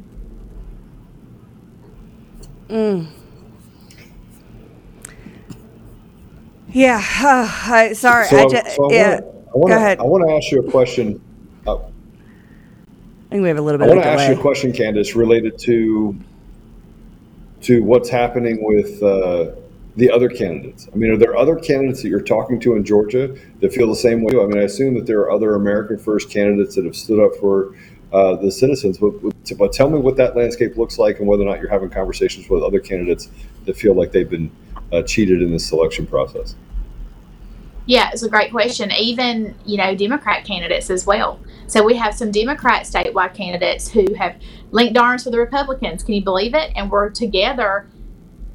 Mm. Yeah. Uh, I, sorry. So I I- just, so I yeah. Wanna- I want Go to ahead. I want to ask you a question. Uh, I think we have a little bit of want to ask you a question, Kandiss, related to to what's happening with uh, the other candidates. I mean, are there other candidates that you're talking to in Georgia that feel the same way? I mean, I assume that there are other American First candidates that have stood up for uh, the citizens. But, but tell me what that landscape looks like, and whether or not you're having conversations with other candidates that feel like they've been uh, cheated in this selection process. Yeah, it's a great question. Even, you know, Democrat candidates as well. So we have some Democrat statewide candidates who have linked arms with the Republicans. Can you believe it? And we're together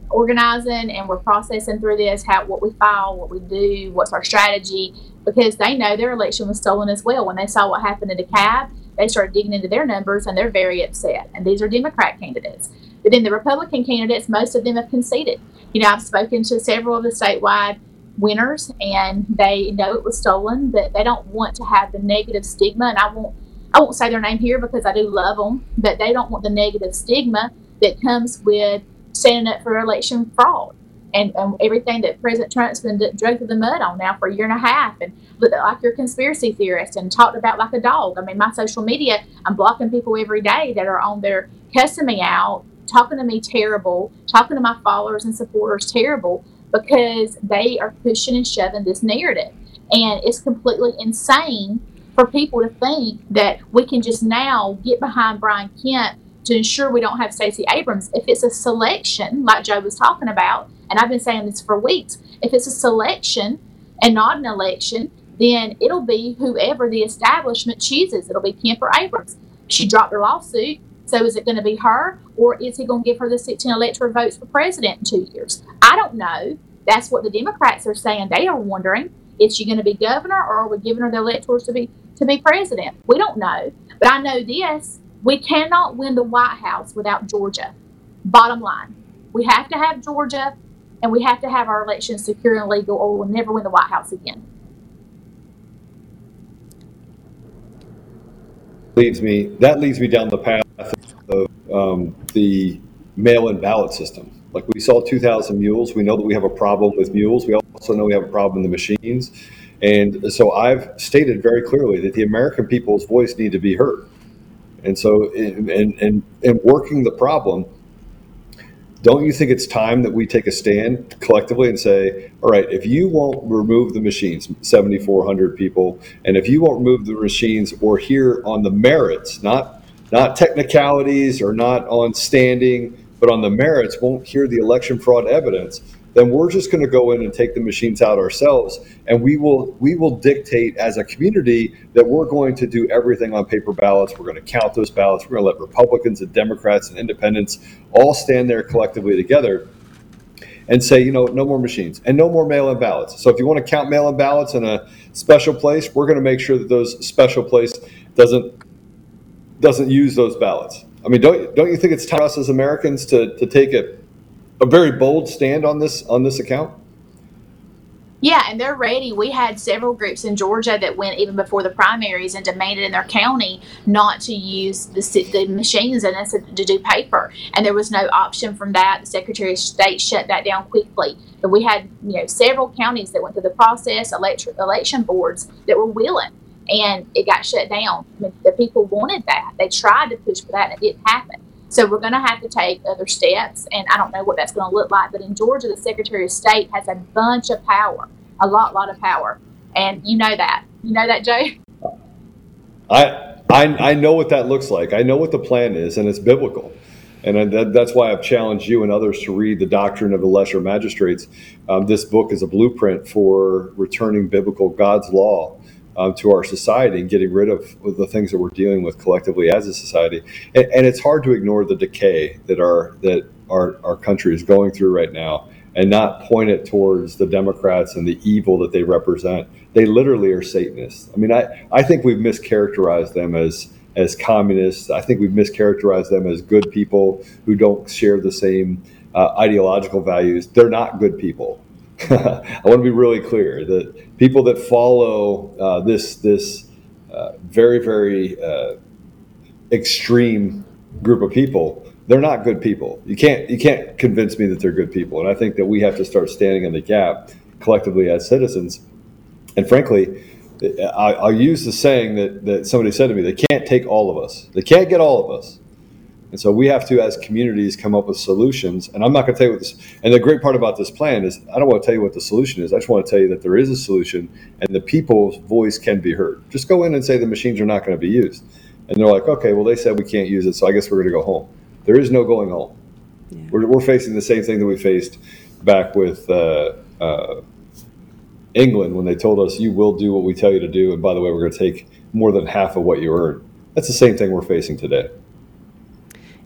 organizing and we're processing through this how what we file, what we do, what's our strategy, because they know their election was stolen as well. When they saw what happened in DeKalb, they started digging into their numbers and they're very upset. And these are Democrat candidates. But then the Republican candidates, most of them have conceded. You know, I've spoken to several of the statewide winners and they know it was stolen, but they don't want to have the negative stigma. And I won't, I won't say their name here because I do love them, but they don't want the negative stigma that comes with standing up for election fraud and, and everything that President Trump's been dragged through the mud on now for a year and a half and like you're a conspiracy theorist and talked about like a dog. I mean, my social media, I'm blocking people every day that are on there cussing me out, talking to me terrible, talking to my followers and supporters terrible because they are pushing and shoving this narrative. And it's completely insane for people to think that we can just now get behind Brian Kemp to ensure we don't have Stacey Abrams. If it's a selection, like Joe was talking about, and I've been saying this for weeks, if it's a selection and not an election, then it'll be whoever the establishment chooses. It'll be Kemp or Abrams. She dropped her lawsuit, so is it going to be her, or is he going to give her the 16 electoral votes for president in two years? I don't know. That's what the Democrats are saying. They are wondering: is she going to be governor, or are we giving her the electors to be to be president? We don't know. But I know this: we cannot win the White House without Georgia. Bottom line, we have to have Georgia, and we have to have our elections secure and legal, or we'll never win the White House again. leads me that leads me down the path um, the mail-in ballot system. Like we saw 2,000 mules. We know that we have a problem with mules. We also know we have a problem in the machines. And so I've stated very clearly that the American people's voice need to be heard. And so, in, in, in, in working the problem, don't you think it's time that we take a stand collectively and say, all right, if you won't remove the machines, 7,400 people, and if you won't remove the machines or here on the merits, not not technicalities or not on standing, but on the merits, won't hear the election fraud evidence, then we're just going to go in and take the machines out ourselves, and we will we will dictate as a community that we're going to do everything on paper ballots. We're going to count those ballots. We're going to let Republicans and Democrats and Independents all stand there collectively together and say, you know, no more machines and no more mail-in ballots. So if you want to count mail-in ballots in a special place, we're going to make sure that those special place doesn't doesn't use those ballots. I mean, don't don't you think it's time for us as Americans to to take a a very bold stand on this on this account? Yeah, and they're ready. We had several groups in Georgia that went even before the primaries and demanded in their county not to use the, the machines and to do paper. And there was no option from that. The Secretary of State shut that down quickly. But we had you know several counties that went through the process, elect- election boards that were willing, and it got shut down. I mean, the people wanted that. They tried to push for that, and it didn't happen. So we're going to have to take other steps, and I don't know what that's going to look like. But in Georgia, the Secretary of State has a bunch of power, a lot, lot of power, and you know that. You know that, Joe. I I, I know what that looks like. I know what the plan is, and it's biblical. And that, that's why I've challenged you and others to read the Doctrine of the Lesser Magistrates. Um, this book is a blueprint for returning biblical God's law um, to our society and getting rid of the things that we're dealing with collectively as a society. And, and, it's hard to ignore the decay that our that our, our country is going through right now and not point it towards the Democrats and the evil that they represent. They literally are Satanists. I mean, I, I think we've mischaracterized them as as communists. I think we've mischaracterized them as good people who don't share the same uh, ideological values. They're not good people. I want to be really clear that people that follow uh, this this uh, very very uh, extreme group of people, they're not good people. You can't you can't convince me that they're good people. And I think that we have to start standing in the gap collectively as citizens. And frankly, I, I'll use the saying that that somebody said to me: they can't take all of us. They can't get all of us. And so we have to, as communities, come up with solutions. And I'm not going to tell you what this. And the great part about this plan is, I don't want to tell you what the solution is. I just want to tell you that there is a solution, and the people's voice can be heard. Just go in and say the machines are not going to be used, and they're like, okay, well they said we can't use it, so I guess we're going to go home. There is no going home. Yeah. We're, we're facing the same thing that we faced back with uh, uh, England when they told us you will do what we tell you to do, and by the way, we're going to take more than half of what you earn. That's the same thing we're facing today.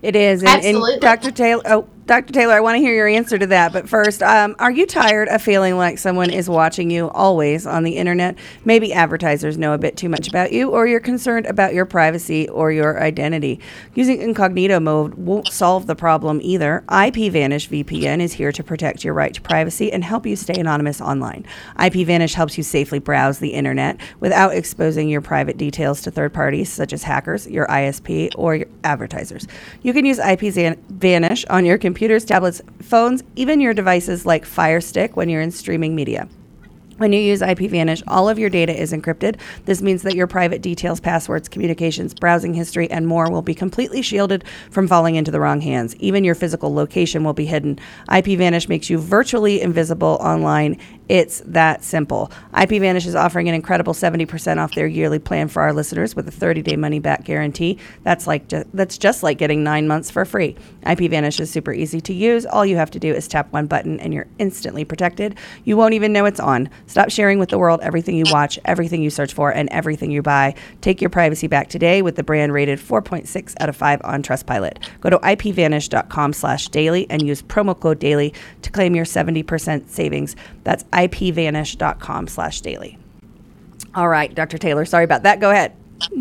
It is. And, and Dr. Taylor, oh, Dr. Taylor, I want to hear your answer to that. But first, um, are you tired of feeling like someone is watching you always on the internet? Maybe advertisers know a bit too much about you, or you're concerned about your privacy or your identity. Using incognito mode won't solve the problem either. IPVanish VPN is here to protect your right to privacy and help you stay anonymous online. IPVanish helps you safely browse the internet without exposing your private details to third parties such as hackers, your ISP, or your advertisers. You can use IPVanish on your computer computers, tablets, phones, even your devices like Fire Stick when you're in streaming media. When you use IPVanish, all of your data is encrypted. This means that your private details, passwords, communications, browsing history, and more will be completely shielded from falling into the wrong hands. Even your physical location will be hidden. IPVanish makes you virtually invisible online it's that simple. IPVanish is offering an incredible 70% off their yearly plan for our listeners with a 30-day money-back guarantee. That's like ju- that's just like getting 9 months for free. IPVanish is super easy to use. All you have to do is tap one button and you're instantly protected. You won't even know it's on. Stop sharing with the world everything you watch, everything you search for, and everything you buy. Take your privacy back today with the brand rated 4.6 out of 5 on Trustpilot. Go to ipvanish.com/daily and use promo code daily to claim your 70% savings. That's ipvanish.com slash daily. All right, Dr. Taylor, sorry about that. Go ahead.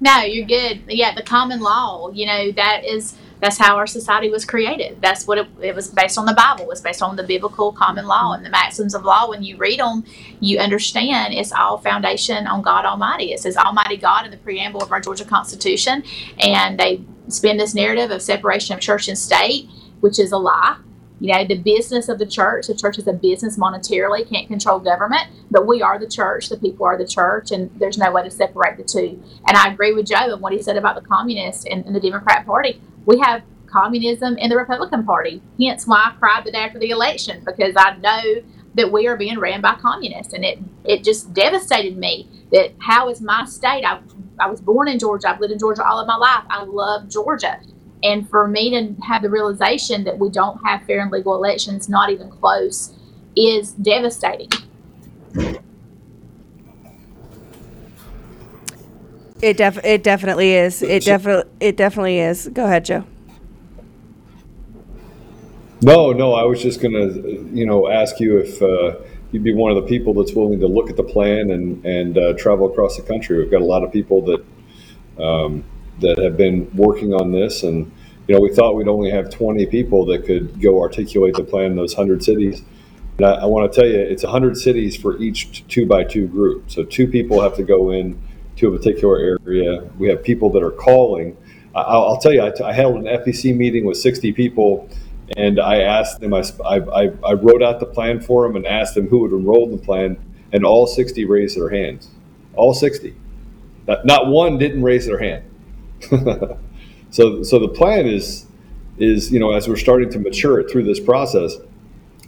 no, you're good. Yeah, the common law, you know, that is that's how our society was created. That's what it, it, was based on the Bible. It was based on the biblical common law and the maxims of law. When you read them, you understand it's all foundation on God Almighty. It says Almighty God in the preamble of our Georgia Constitution, and they spin this narrative of separation of church and state, which is a lie. You know, the business of the church, the church is a business monetarily, can't control government, but we are the church, the people are the church, and there's no way to separate the two. And I agree with Joe and what he said about the communists and, and the Democrat Party. We have communism in the Republican Party. Hence why I cried the day after the election, because I know that we are being ran by communists. And it, it just devastated me that how is my state? I, I was born in Georgia. I've lived in Georgia all of my life. I love Georgia. And for me to have the realization that we don't have fair and legal elections, not even close, is devastating. It def it definitely is. It definitely it definitely is. Go ahead, Joe. No, no, I was just gonna, you know, ask you if uh, you'd be one of the people that's willing to look at the plan and and uh, travel across the country. We've got a lot of people that um, that have been working on this. And, you know, we thought we'd only have 20 people that could go articulate the plan in those 100 cities. And I, I want to tell you, it's 100 cities for each two by two group. So two people have to go in to a particular area. We have people that are calling. I, I'll tell you, I, held an FEC meeting with 60 people and I asked them, I, I, I wrote out the plan for them and asked them who would enroll in the plan, and all 60 raised their hands. All 60. Not one didn't raise their hand. so so the plan is is you know as we're starting to mature it through this process.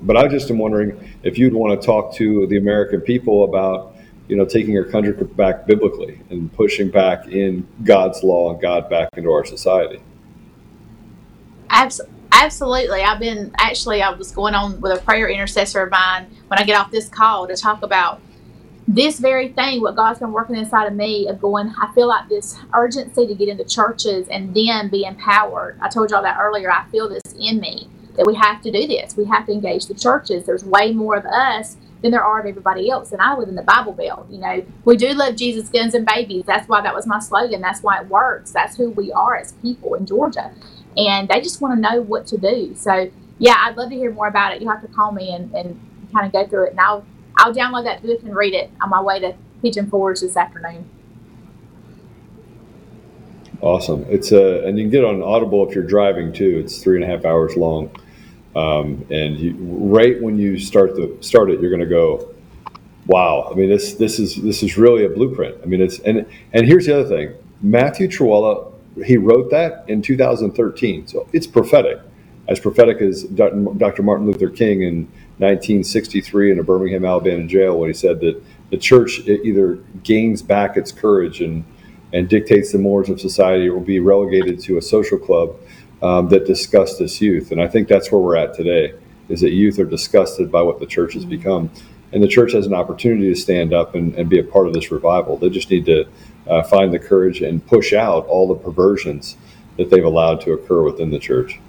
But I just am wondering if you'd want to talk to the American people about you know taking our country back biblically and pushing back in God's law and God back into our society. Absolutely. I've been actually I was going on with a prayer intercessor of mine when I get off this call to talk about this very thing, what God's been working inside of me of going, I feel like this urgency to get into churches and then be empowered. I told y'all that earlier. I feel this in me that we have to do this. We have to engage the churches. There's way more of us than there are of everybody else. And I live in the Bible Belt. You know, we do love Jesus, guns, and babies. That's why that was my slogan. That's why it works. That's who we are as people in Georgia. And they just want to know what to do. So, yeah, I'd love to hear more about it. You have to call me and, and kind of go through it. And I'll I'll download that book and read it on my way to Pigeon Forge this afternoon. Awesome. It's a, and you can get on Audible if you're driving too. It's three and a half hours long. Um, and you, right when you start the start it, you're going to go, wow. I mean, this, this is, this is really a blueprint. I mean, it's, and, and here's the other thing, Matthew Trewhella, he wrote that in 2013. So it's prophetic, as prophetic as Dr. Martin Luther King and 1963 in a Birmingham, Alabama jail when he said that the church either gains back its courage and and dictates the mores of society, or will be relegated to a social club um, that disgusts its youth. And I think that's where we're at today: is that youth are disgusted by what the church has mm-hmm. become, and the church has an opportunity to stand up and, and be a part of this revival. They just need to uh, find the courage and push out all the perversions that they've allowed to occur within the church.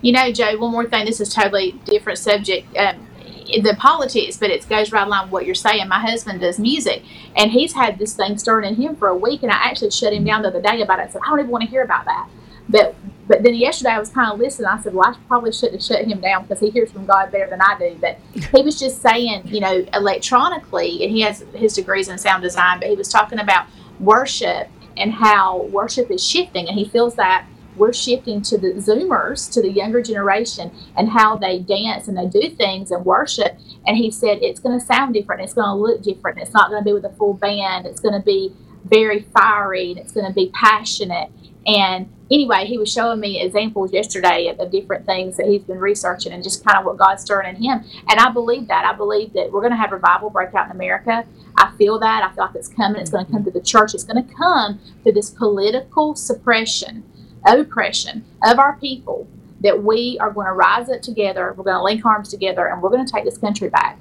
You know, Joe, one more thing. This is totally different subject. Um, the politics, but it goes right along with what you're saying. My husband does music, and he's had this thing stirring in him for a week, and I actually shut him down the other day about it. I said, I don't even want to hear about that. But but then yesterday I was kind of listening. I said, well, I probably shouldn't have shut him down because he hears from God better than I do. But he was just saying, you know, electronically, and he has his degrees in sound design, but he was talking about worship and how worship is shifting, and he feels that we're shifting to the Zoomers, to the younger generation, and how they dance and they do things and worship. And he said it's going to sound different. It's going to look different. It's not going to be with a full band. It's going to be very fiery and it's going to be passionate. And anyway, he was showing me examples yesterday of, of, different things that he's been researching and just kind of what God's stirring in him. And I believe that. I believe that we're going to have revival break out in America. I feel that. I feel like it's coming. It's going to come to the church. It's going to come to this political suppression oppression of our people that we are going to rise up together, we're going to link arms together, and we're going to take this country back.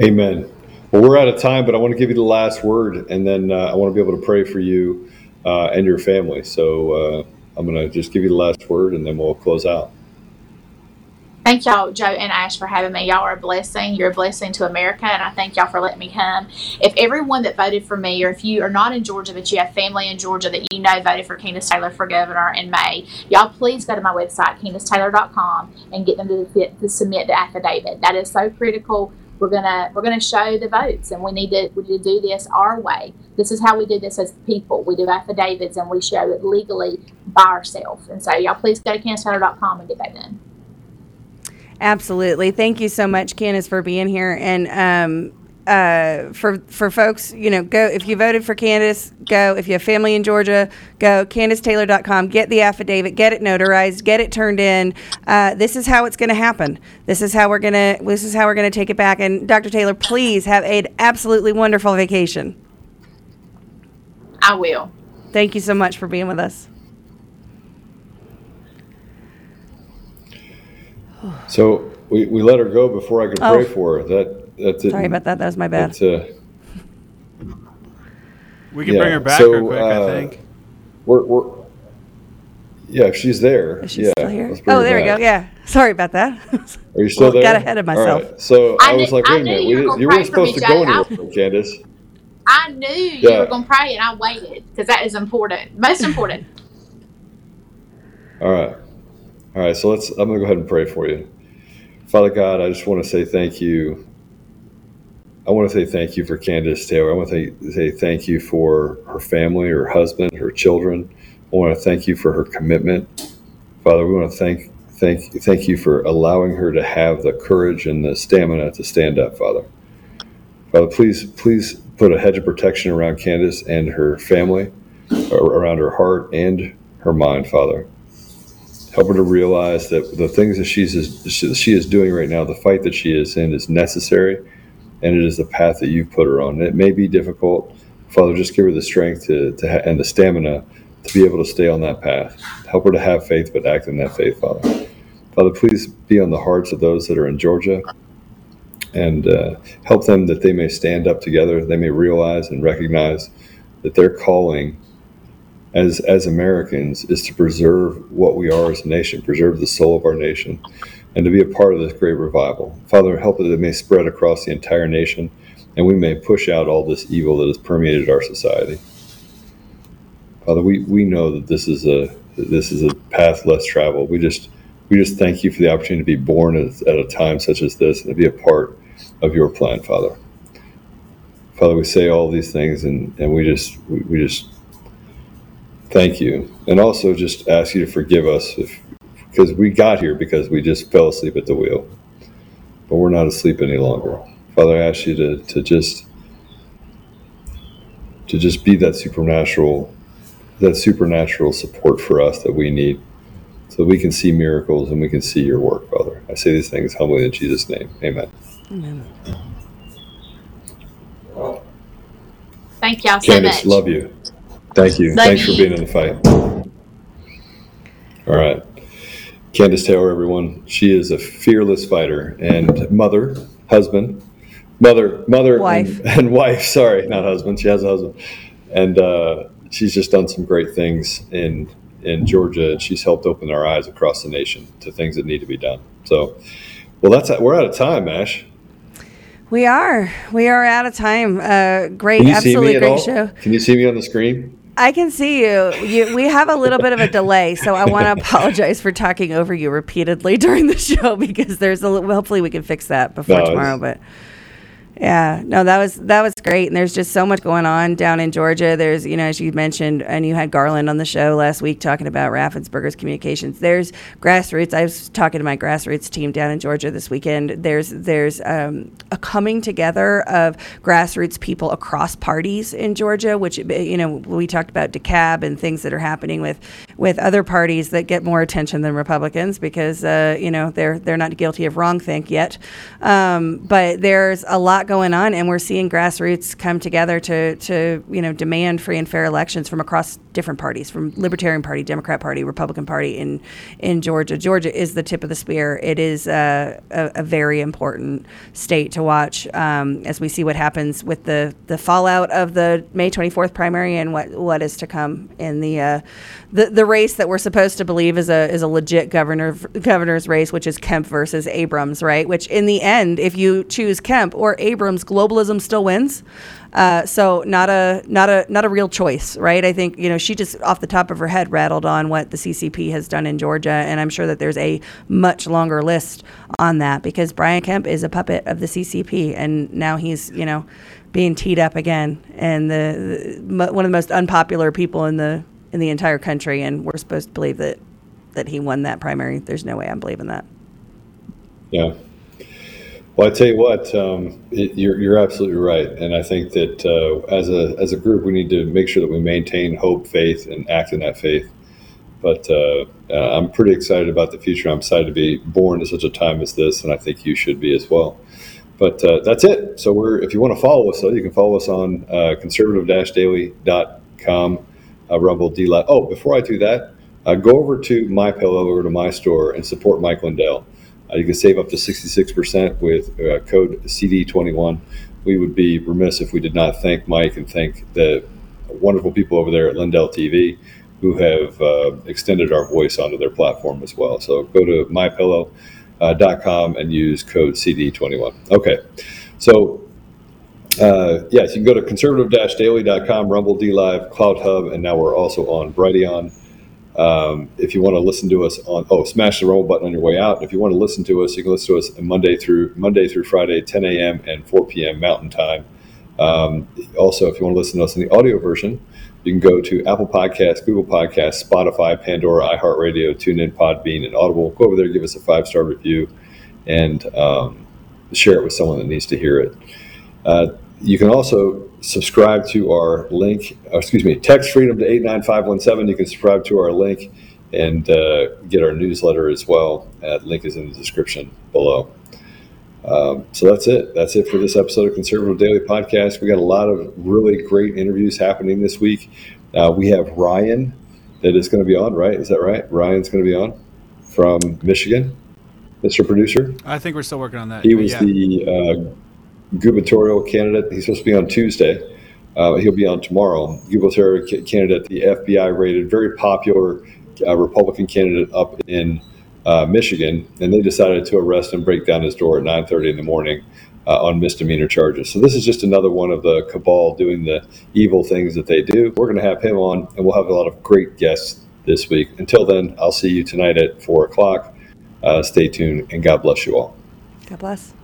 Amen. Well, we're out of time, but I want to give you the last word, and then uh, I want to be able to pray for you uh, and your family. So uh, I'm going to just give you the last word, and then we'll close out. Thank y'all, Joe and Ash, for having me. Y'all are a blessing. You're a blessing to America, and I thank y'all for letting me come. If everyone that voted for me, or if you are not in Georgia, but you have family in Georgia that you know voted for Kandiss Taylor for governor in May, y'all please go to my website, KandissTaylor.com, and get them to, to submit the affidavit. That is so critical. We're gonna we're gonna show the votes, and we need to we need to do this our way. This is how we do this as people. We do affidavits, and we show it legally by ourselves. And so, y'all please go to KandissTaylor.com and get that done. Absolutely. Thank you so much, Kandiss, for being here. And um, uh, for for folks, you know, go if you voted for Kandiss, go. If you have family in Georgia, go. KandissTaylor.com. Get the affidavit. Get it notarized. Get it turned in. Uh, this is how it's going to happen. This is how we're gonna. This is how we're gonna take it back. And Dr. Taylor, please have an absolutely wonderful vacation. I will. Thank you so much for being with us. So we, we let her go before I could pray oh. for her. That that's Sorry about that. That was my bad. Uh, we can yeah, bring her back so, real quick. Uh, I think. We're, we're yeah, if she's there. Is she yeah, still here? Oh, there we go. Yeah. Sorry about that. Are you still well, there? Got ahead of myself. Right. So I, I was like, wait a minute, you, you weren't supposed to go anywhere, Kandiss. I knew you yeah. were going to pray, and I waited because that is important, most important. All right. All right, so let's. I'm going to go ahead and pray for you. Father God, I just want to say thank you. I want to say thank you for Kandiss Taylor. I want to say thank you for her family, her husband, her children. I want to thank you for her commitment. Father, we want to thank thank thank you for allowing her to have the courage and the stamina to stand up, Father. Father, please please put a hedge of protection around Kandiss and her family, around her heart and her mind, Father help her to realize that the things that she's she is doing right now, the fight that she is in, is necessary, and it is the path that you've put her on. It may be difficult, Father. Just give her the strength to, to ha- and the stamina to be able to stay on that path. Help her to have faith, but act in that faith, Father. Father, please be on the hearts of those that are in Georgia, and uh, help them that they may stand up together. They may realize and recognize that their calling as as Americans is to preserve what we are as a nation, preserve the soul of our nation, and to be a part of this great revival. Father, help that it may spread across the entire nation, and we may push out all this evil that has permeated our society. Father, we, we know that this is a this is a path less traveled. We just we just thank you for the opportunity to be born at, at a time such as this and to be a part of your plan, Father. Father, we say all these things and, and we just we, we just Thank you. And also just ask you to forgive us if, because we got here because we just fell asleep at the wheel. But we're not asleep any longer. Father, I ask you to, to just to just be that supernatural that supernatural support for us that we need so we can see miracles and we can see your work, Father. I say these things humbly in Jesus' name. Amen. Amen. Thank y'all so Kandiss, much. love you. Thank you. Thanks for being in the fight. All right. Kandiss Taylor, everyone. She is a fearless fighter and mother, husband, mother, mother, wife, and, and wife. Sorry, not husband. She has a husband, and uh, she's just done some great things in in Georgia, and she's helped open our eyes across the nation to things that need to be done. So, well, that's we're out of time, Ash. We are. We are out of time. Uh, great, absolutely great show. Can you see me on the screen? I can see you. you. We have a little bit of a delay, so I want to apologize for talking over you repeatedly during the show because there's a. Little hopefully, we can fix that before no, tomorrow. But yeah, no, that was that was great, and there's just so much going on down in Georgia. There's, you know, as you mentioned, and you had Garland on the show last week talking about Raffensperger's communications. There's grassroots. I was talking to my grassroots team down in Georgia this weekend. There's there's um, a coming together of grassroots people across parties in Georgia, which you know we talked about DeKalb and things that are happening with with other parties that get more attention than Republicans because uh, you know they're they're not guilty of wrongthink yet, um, but there's a lot going on, and we're seeing grassroots come together to to you know demand free and fair elections from across different parties, from Libertarian Party, Democrat Party, Republican Party in in Georgia. Georgia is the tip of the spear. It is a, a, a very important state to watch um, as we see what happens with the the fallout of the May 24th primary and what what is to come in the uh, the the race that we're supposed to believe is a is a legit governor governor's race, which is Kemp versus Abrams, right? Which in the end, if you choose Kemp or Abrams Abrams, globalism still wins. Uh, so not a not a not a real choice, right? I think you know she just off the top of her head rattled on what the CCP has done in Georgia, and I'm sure that there's a much longer list on that because Brian Kemp is a puppet of the CCP, and now he's you know being teed up again, and the, the one of the most unpopular people in the in the entire country, and we're supposed to believe that that he won that primary. There's no way I'm believing that. Yeah. Well, I tell you what, um, it, you're, you're absolutely right, and I think that uh, as a as a group, we need to make sure that we maintain hope, faith, and act in that faith. But uh, uh, I'm pretty excited about the future. I'm excited to be born at such a time as this, and I think you should be as well. But uh, that's it. So we're if you want to follow us, though, you can follow us on uh, conservative-daily.com, uh, Rumble D. Oh, before I do that, uh, go over to my pillow, over to my store, and support Mike Lindell. Uh, you can save up to 66% with uh, code CD21. We would be remiss if we did not thank Mike and thank the wonderful people over there at Lindell TV who have uh, extended our voice onto their platform as well. So go to mypillow.com and use code CD21. Okay, so uh, yes, you can go to conservative-daily.com, Rumble, DLive, CloutHub, and now we're also on Brighteon. Um, if you want to listen to us on, oh, smash the roll button on your way out. If you want to listen to us, you can listen to us Monday through Monday through Friday, 10 a.m. and 4 p.m. Mountain Time. Um, also, if you want to listen to us in the audio version, you can go to Apple Podcasts, Google Podcasts, Spotify, Pandora, iHeartRadio, TuneIn, Podbean, and Audible. Go over there, give us a five star review, and um, share it with someone that needs to hear it. Uh, you can also subscribe to our link, uh, excuse me, text freedom to 89517. You can subscribe to our link and uh, get our newsletter as well. That link is in the description below. Um, so that's it. That's it for this episode of Conservative Daily Podcast. We got a lot of really great interviews happening this week. Uh, we have Ryan that is going to be on, right? Is that right? Ryan's going to be on from Michigan, Mr. Producer. I think we're still working on that. He was yeah. the uh, gubernatorial candidate. He's supposed to be on Tuesday. Uh, he'll be on tomorrow. Gubernatorial candidate, the FBI rated, very popular uh, Republican candidate up in uh, Michigan, and they decided to arrest and break down his door at 9:30 in the morning uh, on misdemeanor charges. So this is just another one of the cabal doing the evil things that they do. We're going to have him on, and we'll have a lot of great guests this week. Until then, I'll see you tonight at four o'clock. Uh, stay tuned, and God bless you all. God bless.